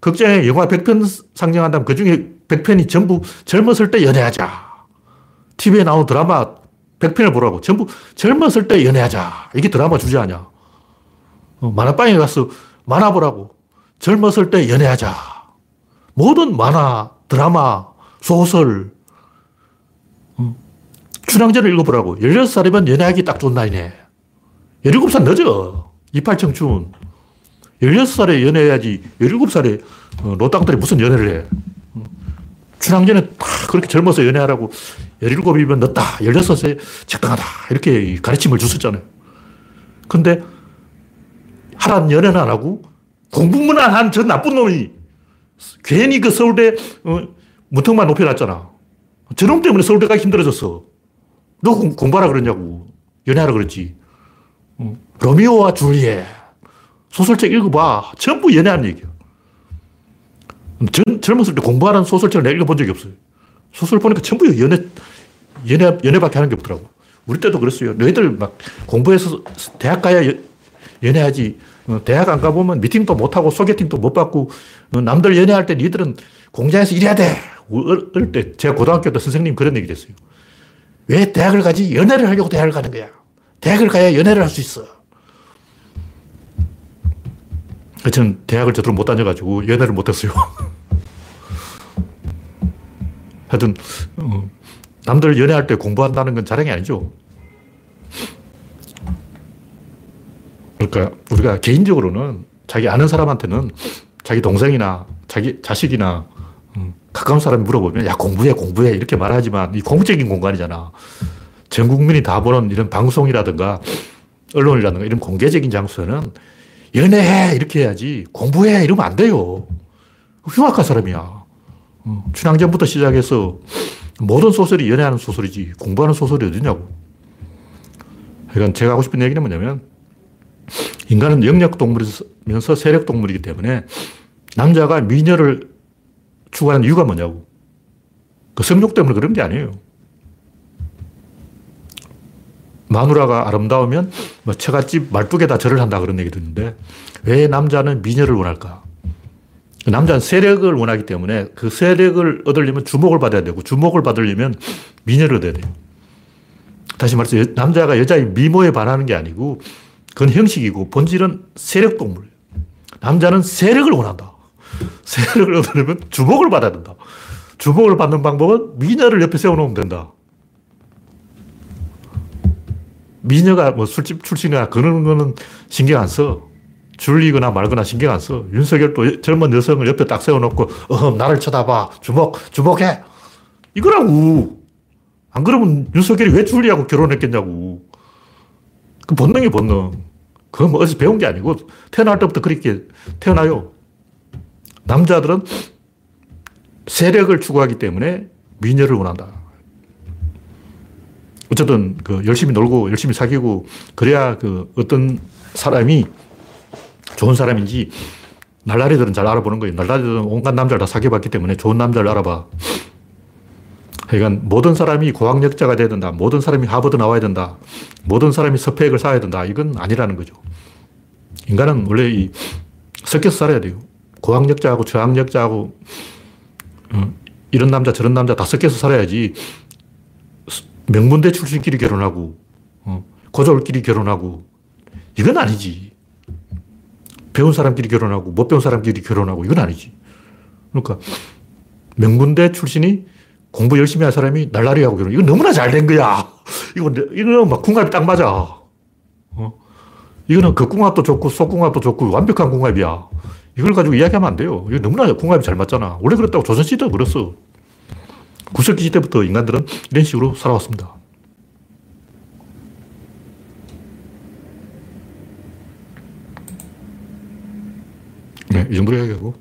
극장에 영화 100편 상영한다면 그 중에 100편이 전부 젊었을 때 연애하자. TV에 나오는 드라마 100편을 보라고. 전부 젊었을 때 연애하자. 이게 드라마 주제 아니야. 어, 만화방에 가서 만화 보라고. 젊었을 때 연애하자. 모든 만화, 드라마, 소설, 어, 춘향전을 읽어보라고. 16살이면 연애하기 딱 좋은 나이네. 17살 늦어. 이팔청춘. 16살에 연애해야지 17살에 어, 노땅들이 무슨 연애를 해. 어. 춘향전에 그렇게 젊어서 연애하라고 17이면 늦다. 16세 적당하다. 이렇게 가르침을 줬었잖아요. 근데 하란 연애는 안 하고 공부만 한 저 나쁜 놈이 괜히 그 서울대 어, 문턱만 높여놨잖아. 저놈 때문에 서울대가 힘들어졌어. 너 공부하라 그러냐고. 연애하라 그랬지. 로미오와 줄리엣. 소설책 읽어봐. 전부 연애하는 얘기야. 전, 젊었을 때 공부하는 소설책을 내가 읽어본 적이 없어요. 소설 보니까 전부 연애, 연애, 연애밖에 하는 게 없더라고. 우리 때도 그랬어요. 너희들 막 공부해서 대학 가야 연애하지. 어, 대학 안 가보면 미팅도 못하고 소개팅도 못 받고 어, 남들 연애할 때 니들은 공장에서 일해야 돼. 어릴 때 제가 고등학교 때 선생님 그런 얘기 했어요. 왜 대학을 가지? 연애를 하려고 대학을 가는 거야. 대학을 가야 연애를 할 수 있어. 저는 대학을 제대로 못 다녀가지고 연애를 못 했어요. *laughs* 하여튼, 어, 남들 연애할 때 공부한다는 건 자랑이 아니죠. 그러니까 우리가 개인적으로는 자기 아는 사람한테는 자기 동생이나 자기 자식이나 음, 가까운 사람이 물어보면 야 공부해 공부해 이렇게 말하지만 이 공적인 공간이잖아. 전 국민이 다 보는 이런 방송이라든가 언론이라든가 이런 공개적인 장소에는 연애해 이렇게 해야지 공부해 이러면 안 돼요. 흉악한 사람이야. 어, 춘향전부터 시작해서 모든 소설이 연애하는 소설이지 공부하는 소설이 어디냐고. 그러니까 제가 하고 싶은 얘기는 뭐냐면 인간은 영역 동물이면서 세력 동물이기 때문에 남자가 미녀를 추구하는 이유가 뭐냐고. 그 성욕 때문에 그런 게 아니에요. 마누라가 아름다우면 뭐 처갓집 말뚝에다 절을 한다 그런 얘기 듣는데 왜 남자는 미녀를 원할까? 남자는 세력을 원하기 때문에 그 세력을 얻으려면 주목을 받아야 되고 주목을 받으려면 미녀를 얻어야 돼요. 다시 말해서 남자가 여자의 미모에 반하는 게 아니고 그건 형식이고 본질은 세력 동물이에요. 남자는 세력을 원한다. *laughs* 세력을 얻으려면 주목을 받아야 된다. 주목을 받는 방법은 미녀를 옆에 세워놓으면 된다. 미녀가 뭐 술집 출신이나 그런 거는 신경 안 써. 줄리거나 말거나 신경 안 써. 윤석열도 젊은 여성을 옆에 딱 세워놓고, 어, 나를 쳐다봐. 주목, 주목해. 이거라고. 안 그러면 윤석열이 왜 줄리하고 결혼했겠냐고. 그 본능이 본능. 그건 뭐 어디서 배운 게 아니고 태어날 때부터 그렇게 태어나요. 남자들은 세력을 추구하기 때문에 미녀를 원한다. 어쨌든 그 열심히 놀고 열심히 사귀고 그래야 그 어떤 사람이 좋은 사람인지 날라리들은 잘 알아보는 거예요. 날라리들은 온갖 남자를 다 사귀어봤기 때문에 좋은 남자를 알아봐. 그러니까 모든 사람이 고학력자가 돼야 된다. 모든 사람이 하버드 나와야 된다. 모든 사람이 스펙을 쌓아야 된다. 이건 아니라는 거죠. 인간은 원래 이 섞여서 살아야 돼요. 고학력자하고 저학력자하고 어, 이런 남자 저런 남자 다 섞여서 살아야지 명문대 출신끼리 결혼하고, 어, 고졸끼리 결혼하고, 이건 아니지. 배운 사람끼리 결혼하고, 못 배운 사람끼리 결혼하고, 이건 아니지. 그러니까, 명문대 출신이 공부 열심히 한 사람이 날라리 하고 결혼. 이건 너무나 잘 된 거야. 이건, 이거는 막 궁합이 딱 맞아. 어? 이거는 겉궁합도 좋고, 속궁합도 좋고, 완벽한 궁합이야. 이걸 가지고 이야기하면 안 돼요. 이거 너무나 궁합이 잘 맞잖아. 원래 그랬다고 조선시대도 그랬어. 구석기 시대부터 인간들은 이런 식으로 살아왔습니다. 네, 이 정도로 이야기하고.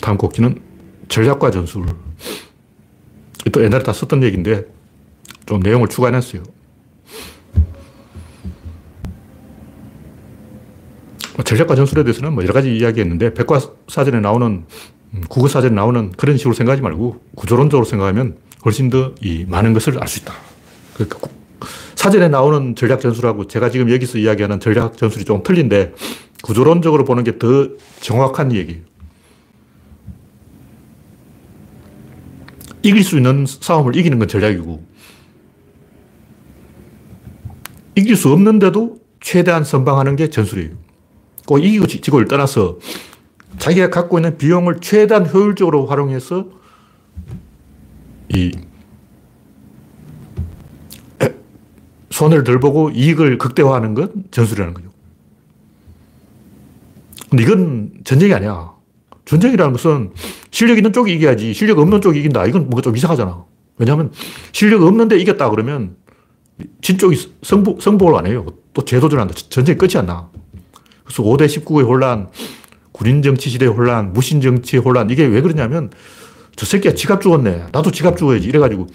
다음 곡기는 전략과 전술. 또 옛날에 다 썼던 얘기인데 좀 내용을 추가해놨어요. 뭐 전략과 전술에 대해서는 뭐 여러 가지 이야기했는데 백과사전에 나오는 음, 국어사전에 나오는 그런 식으로 생각하지 말고 구조론적으로 생각하면 훨씬 더 이 많은 것을 알 수 있다. 그러니까 사전에 나오는 전략 전술하고 제가 지금 여기서 이야기하는 전략 전술이 좀 틀린데 구조론적으로 보는 게 더 정확한 얘기예요. 이길 수 있는 싸움을 이기는 건 전략이고 이길 수 없는데도 최대한 선방하는 게 전술이에요. 꼭 이기고 지고를 떠나서 자기가 갖고 있는 비용을 최대한 효율적으로 활용해서 이 손해를 덜 보고 이익을 극대화하는 건 전술이라는 거죠. 근데 이건 전쟁이 아니야. 전쟁이라는 것은 실력 있는 쪽이 이겨야지 실력 없는 쪽이 이긴다. 이건 뭔가 좀 이상하잖아. 왜냐하면 실력 없는데 이겼다 그러면 진 쪽이 성복, 성복을 안 해요. 또 재도전한다. 전쟁이 끝이 안 나. 그래서 5대 19의 혼란, 군인 정치 시대의 혼란, 무신 정치의 혼란, 이게 왜 그러냐면 저 새끼가 지갑 주었네. 나도 지갑 주어야지. 이래가지고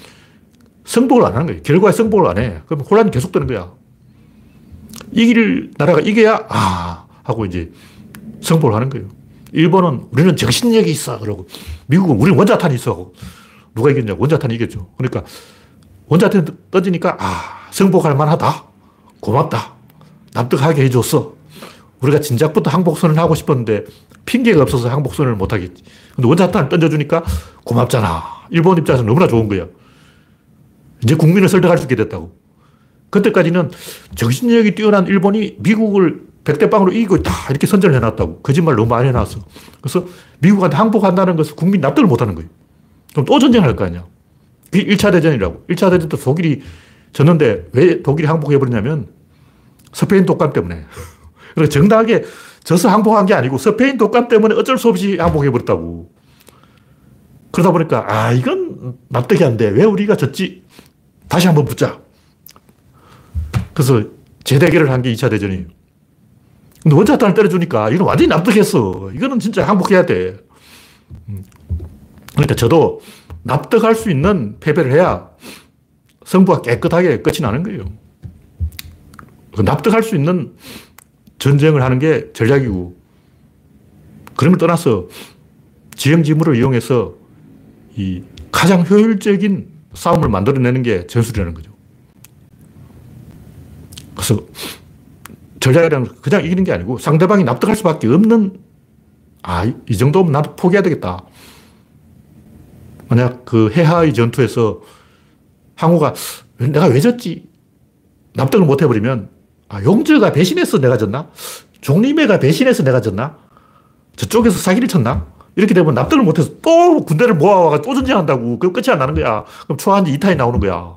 승복을 안 하는 거예요. 결과에 승복을 안 해. 그럼 혼란이 계속되는 거야. 이길 나라가 이겨야, 아, 하고 이제 승복을 하는 거예요. 일본은 우리는 정신력이 있어. 그러고 미국은 우리는 원자탄이 있어. 누가 이겼냐? 원자탄이 이겼죠. 그러니까 원자탄 떠지니까, 아, 승복할 만하다. 고맙다. 납득하게 해줬어. 우리가 진작부터 항복선을 하고 싶었는데 핑계가 없어서 항복선을 못 하겠지. 근데 원자탄을 던져주니까 고맙잖아. 일본 입장에서 너무나 좋은 거야. 이제 국민을 설득할 수 있게 됐다고. 그때까지는 정신력이 뛰어난 일본이 미국을 백대빵으로 이기고 있다. 이렇게 선전을 해놨다고. 거짓말 너무 많이 해놨어. 그래서 미국한테 항복한다는 것을 국민 납득을 못 하는 거예요. 그럼 또 전쟁할 거 아니야. 그게 1차 대전이라고. 1차 대전 때 독일이 졌는데 왜 독일이 항복해버렸냐면 스페인 독감 때문에. *laughs* 그래서 정당하게 져서 항복한 게 아니고 스페인 독감 때문에 어쩔 수 없이 항복해버렸다고. 그러다 보니까, 아, 이건 납득이 안 돼. 왜 우리가 졌지? 다시 한번 붙자. 그래서 재대결을 한 게 2차 대전이에요. 근데 원자탄을 때려주니까 이건 완전히 납득했어. 이거는 진짜 항복해야 돼. 음. 그러니까 저도 납득할 수 있는 패배를 해야 승부가 깨끗하게 끝이 나는 거예요. 그 납득할 수 있는 전쟁을 하는 게 전략이고, 걸 떠나서 지형지물을 이용해서 이 가장 효율적인 싸움을 만들어내는 게 전술이라는 거죠. 그래서 전략이라는 그냥 이기는 게 아니고 상대방이 납득할 수밖에 없는 아, 이 정도면 나도 포기해야 되겠다. 만약 그 해하의 전투에서 항우가 내가 왜 졌지? 납득을 못 해버리면 아, 용주가 배신해서 내가 졌나? 종리매가 배신해서 내가 졌나? 저쪽에서 사기를 쳤나? 이렇게 되면 납득을 못해서 또 군대를 모아와가 또 전쟁한다고. 그럼 끝이 안 나는 거야. 그럼 초한지 2탄이 나오는 거야.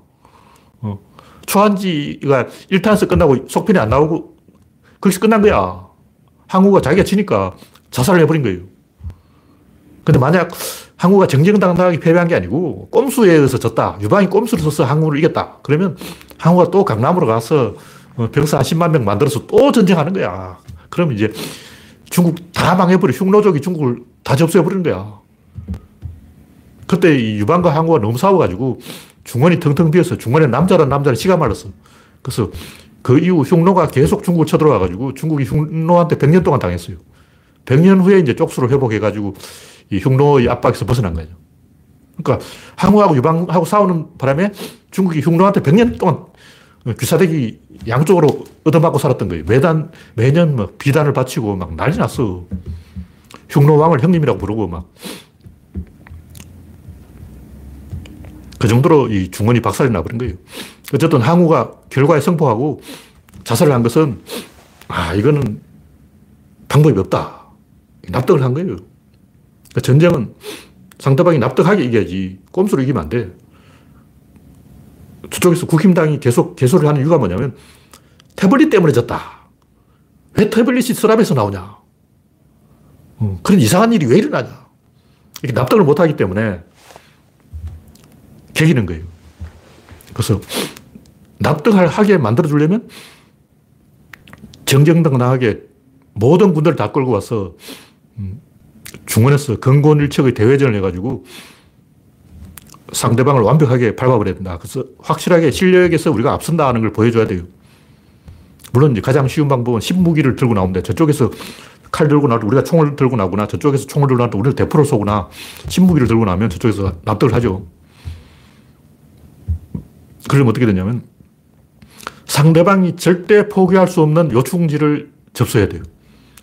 어. 초한지가 1탄에서 끝나고 속편이 안 나오고 거기서 끝난 거야. 항우가 자기가 치니까 자살을 해버린 거예요. 근데 만약 항우가 정정당당하게 패배한 게 아니고 꼼수에 의해서 졌다. 유방이 꼼수를 써서 항우를 이겼다. 그러면 항우가 또 강남으로 가서 어, 병사 한 10만 명 만들어서 또 전쟁하는 거야. 그럼 이제 중국 다 망해버려. 흉노족이 중국을 다 접수해버리는 거야. 그때 이 유방과 항우가 너무 싸워가지고 중원이 텅텅 비어서 중원에 남자란 남자는 시가 말랐어. 그래서 그 이후 흉노가 계속 중국을 쳐들어와가지고 중국이 흉노한테 100년 동안 당했어요. 100년 후에 이제 쪽수를 회복해가지고 이 흉노의 압박에서 벗어난 거죠. 그러니까 항우하고 유방하고 싸우는 바람에 중국이 흉노한테 100년 동안 귀사대기 양쪽으로 얻어맞고 살았던 거예요. 매단, 매년 뭐 비단을 바치고 막 난리 났어. 흉노왕을 형님이라고 부르고 막. 그 정도로 이 중원이 박살이 나버린 거예요. 어쨌든 항우가 결과에 성포하고 자살을 한 것은, 아, 이거는 방법이 없다. 납득을 한 거예요. 그러니까 전쟁은 상대방이 납득하게 이겨야지 꼼수로 이기면 안 돼. 저쪽에서 국힘당이 계속 개소를 하는 이유가 뭐냐면 태블릿 때문에 졌다. 왜 태블릿이 서랍에서 나오냐. 어, 그런 이상한 일이 왜 일어나냐. 이렇게 납득을 못 하기 때문에 개기는 거예요. 그래서 납득을 하게 만들어주려면 정정당당하게 모든 군대를 다 끌고 와서 음, 중원에서 건곤일척의 대회전을 해가지고 상대방을 완벽하게 밟아버려야 된다. 그래서 확실하게 실력에서 우리가 앞선다는 걸 보여줘야 돼요. 물론 이제 가장 쉬운 방법은 신무기를 들고 나오는데 저쪽에서 칼 들고 나도 우리가 총을 들고 나구나. 저쪽에서 총을 들고 나도 우리가 대포를 쏘구나. 신무기를 들고 나면 저쪽에서 납득을 하죠. 그러면 어떻게 되냐면 상대방이 절대 포기할 수 없는 요충지를 접수해야 돼요.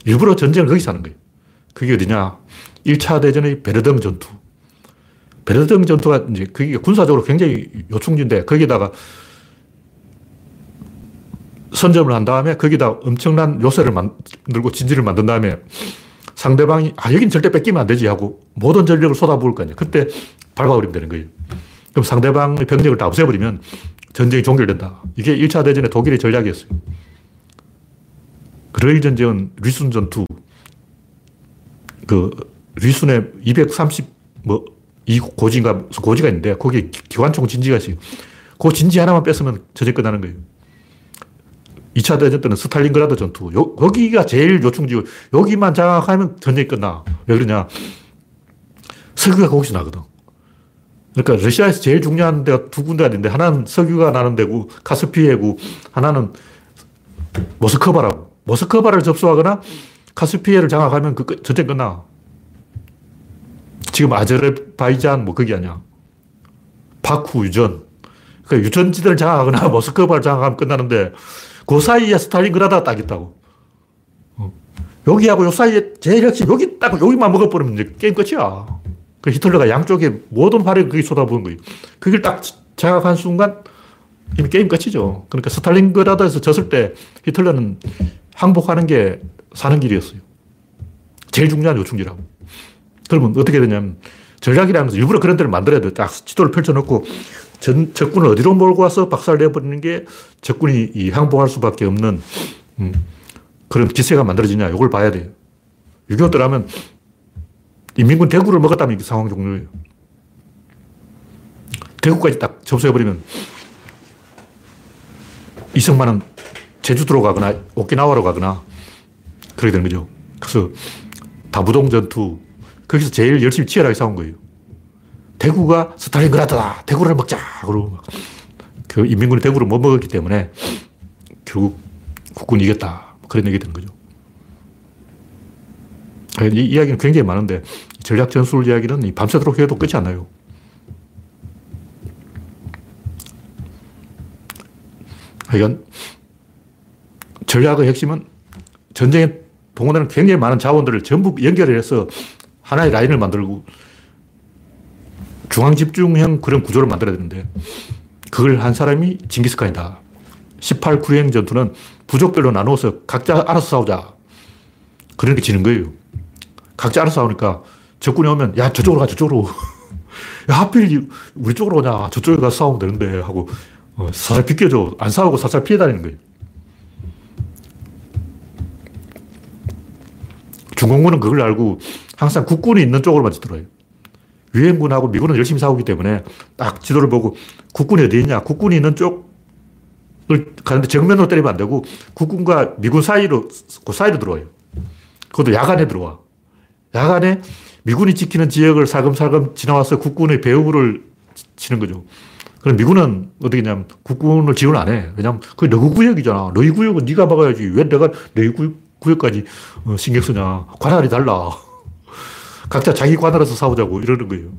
일부러 전쟁을 거기서 하는 거예요. 그게 어디냐? 1차 대전의 베르등 전투. 베르등 전투가 이제 그게 군사적으로 굉장히 요충지인데 거기다가 선점을 한 다음에 거기다 엄청난 요새를 만들고 진지를 만든 다음에 상대방이 아 여긴 절대 뺏기면 안 되지 하고 모든 전력을 쏟아부을 거 아니야. 그때 밟아버리면 되는 거예요. 그럼 상대방의 병력을 다 없애버리면 전쟁이 종결된다. 이게 1차 대전의 독일의 전략이었어요. 그레일 전쟁은 리순 전투, 그 리순에 230, 뭐, 이 고지인가, 고지가 있는데, 거기에 기관총 진지가 있어요. 그 진지 하나만 뺏으면 전쟁 끝나는 거예요. 2차 대전 때는 스탈린그라드 전투. 요, 여기가 제일 요충지고, 여기만 장악하면 전쟁이 끝나. 왜 그러냐. 석유가 거기서 나거든. 그러니까 러시아에서 제일 중요한 데가 두 군데가 있는데, 하나는 석유가 나는 데고, 카스피해고, 하나는 모스크바라고. 모스크바를 접수하거나, 카스피해를 장악하면 그 전쟁 끝나. 지금 아제르바이잔 뭐 거기 아니야. 바쿠 유전. 그 유전지들을 장악하거나 *laughs* 모스크바를 장악하면 끝나는데 그 사이에 스탈린그라드가 딱 있다고. 어. 여기하고 요 사이에 제일 핵심 여기 딱 여기만 먹어버리면 이제 게임 끝이야. 그 히틀러가 양쪽에 모든 화력을 거기 쏟아부은 거예요. 그걸 딱 장악한 순간 이미 게임 끝이죠. 그러니까 스탈린그라드에서 졌을 때 히틀러는 항복하는 게 사는 길이었어요. 제일 중요한 요충지라고. 그러면 어떻게 되냐면 전략이라면서 일부러 그런 데를 만들어야 돼. 딱 지도를 펼쳐놓고 전, 적군을 어디로 몰고 와서 박살 내버리는 게 적군이 이 항복할 수밖에 없는 음, 그런 기세가 만들어지냐 이걸 봐야 돼요. 6.25 때라면 인민군 대구를 먹었다면 이게 상황 종료예요. 대구까지 딱 접수해버리면 이승만은 제주도로 가거나 오키나와로 가거나 그렇게 되는 거죠. 그래서 다부동 전투, 거기서 제일 열심히 치열하게 싸운 거예요. 대구가 스탈린그라드다. 대구를 먹자. 그러고 그 인민군이 대구를 못 먹었기 때문에 결국 국군이 이겼다. 그런 얘기 된 거죠. 이 이야기는 굉장히 많은데 전략 전술 이야기는 밤새도록 해도 끝이 안 나요. 하여간 전략의 핵심은 전쟁에 동원하는 굉장히 많은 자원들을 전부 연결해서 하나의 라인을 만들고 중앙 집중형 그런 구조를 만들어야 되는데 그걸 한 사람이 징기스칸이다. 18 구행 전투는 부족별로 나누어서 각자 알아서 싸우자. 그러니까 지는 거예요. 각자 알아서 싸우니까 적군이 오면 야 저쪽으로 가 저쪽으로. *laughs* 야 하필 우리 쪽으로 오냐 저쪽에 가서 싸우면 되는데 하고 어, 살살 비껴줘. 안 싸우고 살살 피해 다니는 거예요. 중공군은 그걸 알고 항상 국군이 있는 쪽으로만 지더라요. 유엔군하고 미군은 열심히 싸우기 때문에 딱 지도를 보고 국군이 어디 있냐. 국군이 있는 쪽을 가는데 정면으로 때리면 안 되고 국군과 미군 사이로, 그 사이로 들어와요. 그것도 야간에 들어와. 야간에 미군이 지키는 지역을 살금살금 지나와서 국군의 배후를 치는 거죠. 그럼 미군은 어떻게 냐면 국군을 지원 안 해. 왜냐면 그게 너희 구역이잖아. 너희 구역은 네가 막아야지. 왜 내가 너희 구역까지 어, 신경 쓰냐. 관할이 달라. *laughs* 각자 자기 관할에서 싸우자고 이러는 거예요.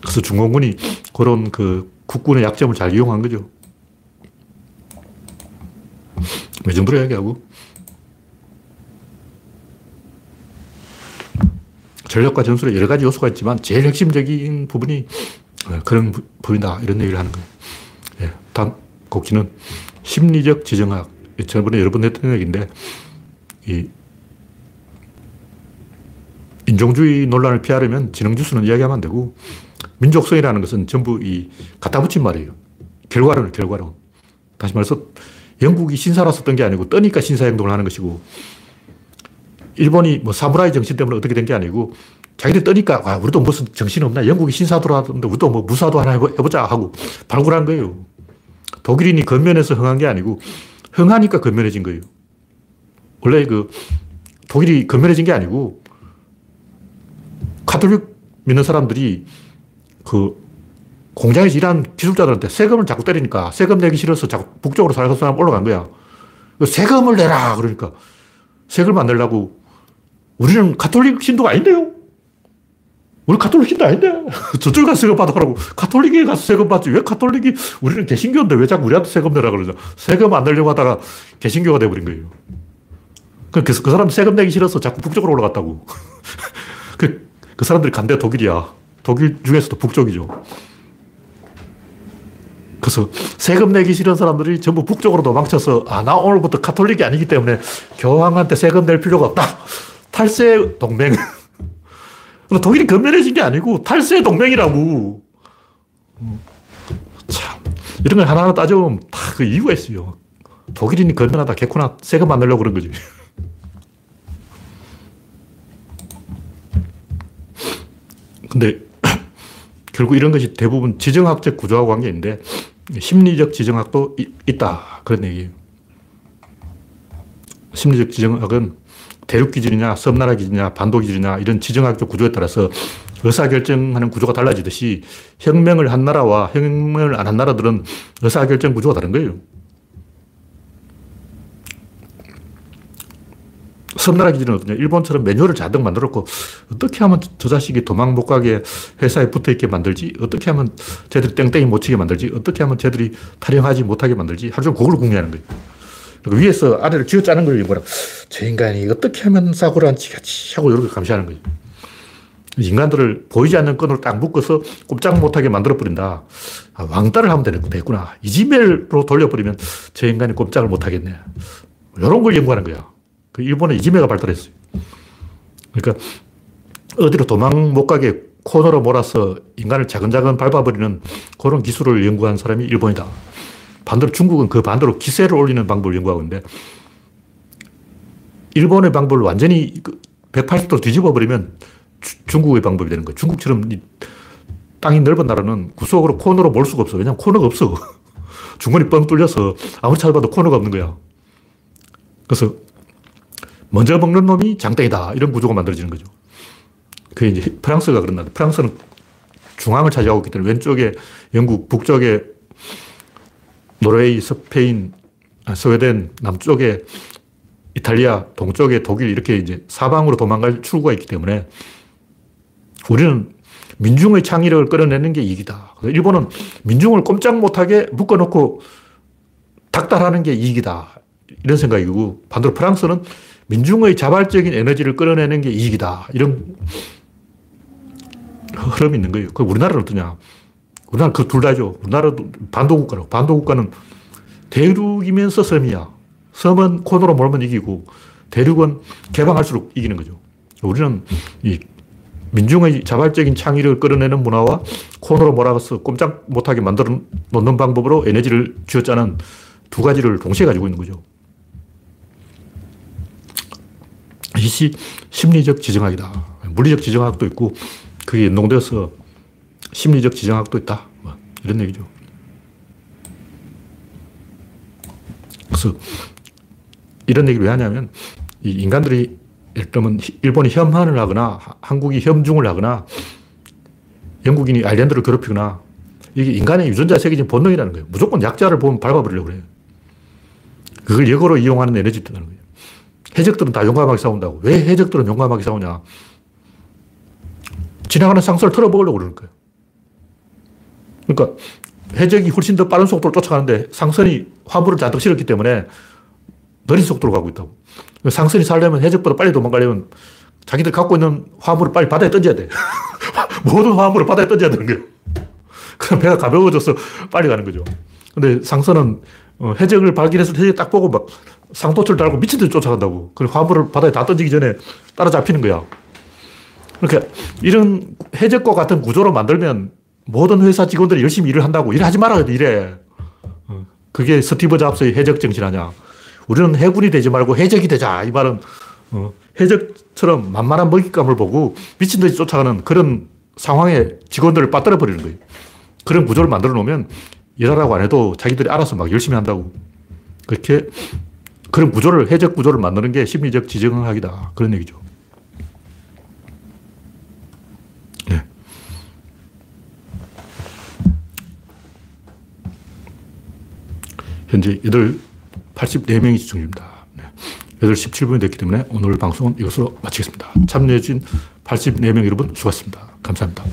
그래서 중공군이 그런 그 국군의 약점을 잘 이용한 거죠. 이 정도로 이야기하고. 전략과 전술에 여러 가지 요소가 있지만 제일 핵심적인 부분이 어, 그런 부분이다. 이런 얘기를 하는 거예요. 예, 다음 곡지는 심리적 지정학. 저번에 여러 번 했던 얘기인데, 이 인종주의 논란을 피하려면 지능주수는 이야기하면 안 되고, 민족성이라는 것은 전부 이 갖다 붙인 말이에요. 결과론, 결과론. 다시 말해서 영국이 신사로 썼던 게 아니고 떠니까 신사 행동을 하는 것이고, 일본이 뭐 사무라이 정신 때문에 어떻게 된 게 아니고, 자기들 떠니까, 아, 우리도 무슨 정신 없나? 영국이 신사도로 하던데, 우리도 뭐 무사도 하나 해보자 하고 발굴한 거예요. 독일인이 겉면에서 흥한 게 아니고, 흥하니까 겉면해진 거예요. 원래 그 독일이 겉면해진 게 아니고, 카톨릭 믿는 사람들이 그 공장에서 일하는 기술자들한테 세금을 자꾸 때리니까 세금 내기 싫어서 자꾸 북쪽으로 살고 사람 올라간 거야. 세금을 내라! 그러니까 세금을 안 내려고 우리는 가톨릭 신도가 아닌데요? 우리 가톨릭 신도 아닌데? *laughs* 저쪽에 가서 세금 받아라고. 가톨릭에 가서 세금 받지. 왜 가톨릭이, 우리는 개신교인데 왜 자꾸 우리한테 세금 내라 그러죠? 세금 안 내려고 하다가 개신교가 돼버린 거예요. 그래서 그 사람 세금 내기 싫어서 자꾸 북쪽으로 올라갔다고. *laughs* 그, 그 사람들이 간대 독일이야. 독일 중에서도 북쪽이죠. 그래서 세금 내기 싫은 사람들이 전부 북쪽으로 도망쳐서, 아, 나 오늘부터 카톨릭이 아니기 때문에 교황한테 세금 낼 필요가 없다. 탈세 동맹. *laughs* 독일이 건면해진 게 아니고 탈세 동맹이라고. 참. 이런 걸 하나하나 따져보면 다 그 이유가 있어요. 독일인이 건면하다 개코나 세금 안 내려고 그런 거지. *laughs* 근데 *laughs* 결국 이런 것이 대부분 지정학적 구조와 관계인데 심리적 지정학도 있다. 그런 얘기예요. 심리적 지정학은 대륙 기준이냐, 섬나라 기준이냐, 반도 기준이냐, 이런 지정학적 구조에 따라서 의사결정하는 구조가 달라지듯이 혁명을 한 나라와 혁명을 안 한 나라들은 의사결정 구조가 다른 거예요. 섬나라 기준은 어떠냐. 일본처럼 매뉴얼을 잔뜩 만들었고, 어떻게 하면 저 자식이 도망 못 가게 회사에 붙어 있게 만들지, 어떻게 하면 쟤들이 땡땡이 못 치게 만들지, 어떻게 하면 쟤들이 탈영하지 못하게 만들지, 하루 종일 그걸 궁리하는 거예요. 위에서 아래를 쥐어 짜는 걸 연구하라. 저 인간이 어떻게 하면 사고를 안 치겠지 하고 이렇게 감시하는 거예요. 인간들을 보이지 않는 끈으로 딱 묶어서 꼼짝 못하게 만들어버린다. 아, 왕따를 하면 되는 거구나. 이지메로 돌려버리면 저 인간이 꼼짝을 못하겠네. 이런 걸 연구하는 거야. 그 일본의 이지메가 발달했어요. 그러니까 어디로 도망 못 가게 코너로 몰아서 인간을 자근자근 밟아버리는 그런 기술을 연구한 사람이 일본이다. 반대로 중국은 그 반대로 기세를 올리는 방법을 연구하고 있는데 일본의 방법을 완전히 180도 그 뒤집어 버리면 중국의 방법이 되는 거예요. 중국처럼 땅이 넓은 나라는 구석으로 코너로 몰 수가 없어. 왜냐면 코너가 없어. *laughs* 중간이 뻥 뚫려서 아무리 찾아봐도 코너가 없는 거야. 그래서 먼저 먹는 놈이 장땡이다. 이런 구조가 만들어지는 거죠. 그게 이제 프랑스가 그런다. 프랑스는 중앙을 차지하고 있기 때문에 왼쪽에 영국, 북쪽에 노르웨이, 스페인, 아, 스웨덴, 남쪽에 이탈리아, 동쪽에 독일 이렇게 이제 사방으로 도망갈 출구가 있기 때문에 우리는 민중의 창의력을 끌어내는 게 이익이다. 일본은 민중을 꼼짝 못하게 묶어놓고 닥달하는 게 이익이다. 이런 생각이고 반대로 프랑스는 민중의 자발적인 에너지를 끌어내는 게 이익이다. 이런 흐름이 있는 거예요. 그 우리나라는 어떠냐. 우리나라 그 둘 다죠. 우리나라도 반도국가라고. 반도국가는 대륙이면서 섬이야. 섬은 코너로 몰면 이기고 대륙은 개방할수록 이기는 거죠. 우리는 이 민중의 자발적인 창의를 끌어내는 문화와 코너로 몰아가서 꼼짝 못하게 만들어 놓는 방법으로 에너지를 쥐어짜는 두 가지를 동시에 가지고 있는 거죠. 이것이 심리적 지정학이다. 물리적 지정학도 있고 그게 연동되어서 심리적 지정학도 있다. 뭐 이런 얘기죠. 그래서 이런 얘기를 왜 하냐면 이 인간들이 예를 들면 일본이 혐한을 하거나 한국이 혐중을 하거나 영국인이 아일랜드를 괴롭히거나 이게 인간의 유전자 새겨진 본능이라는 거예요. 무조건 약자를 보면 밟아버리려고 그래요. 그걸 역으로 이용하는 에너지라는 거예요. 해적들은 다 용감하게 싸운다고. 왜 해적들은 용감하게 싸우냐? 지나가는 상소를 털어먹으려고 그러는 거예요. 그러니까 해적이 훨씬 더 빠른 속도로 쫓아가는데 상선이 화물을 잔뜩 실었기 때문에 느린 속도로 가고 있다고. 상선이 살려면 해적보다 빨리 도망가려면 자기들 갖고 있는 화물을 빨리 바다에 던져야 돼. *laughs* 모든 화물을 바다에 던져야 되는 거예요. *laughs* 그럼 배가 가벼워져서 빨리 가는 거죠. 근데 상선은 어, 해적을 발견해서 해적 딱 보고 막 상도출 달고 미친 듯이 쫓아간다고. 그 화물을 바다에 다 던지기 전에 따라잡히는 거야. 그러니까 이런 해적과 같은 구조로 만들면 모든 회사 직원들이 열심히 일을 한다고. 일하지 돼, 일해. 어, 그게 스티브 잡스의 해적 정신 아니야. 우리는 해군이 되지 말고 해적이 되자. 이 말은 어, 해적처럼 만만한 먹잇감을 보고 미친 듯이 쫓아가는 그런 상황에 직원들을 빠뜨려 버리는 거예요. 그런 구조를 만들어 놓으면 일하라고 안 해도 자기들이 알아서 막 열심히 한다고. 그렇게 그런 구조를, 해적 구조를 만드는 게 심리적 지정학이다. 그런 얘기죠. 네. 현재 8, 84명이 시청 중입니다. 네. 8시 17분이 됐기 때문에 오늘 방송은 이것으로 마치겠습니다. 참여해주신 84명 여러분 수고하셨습니다. 감사합니다.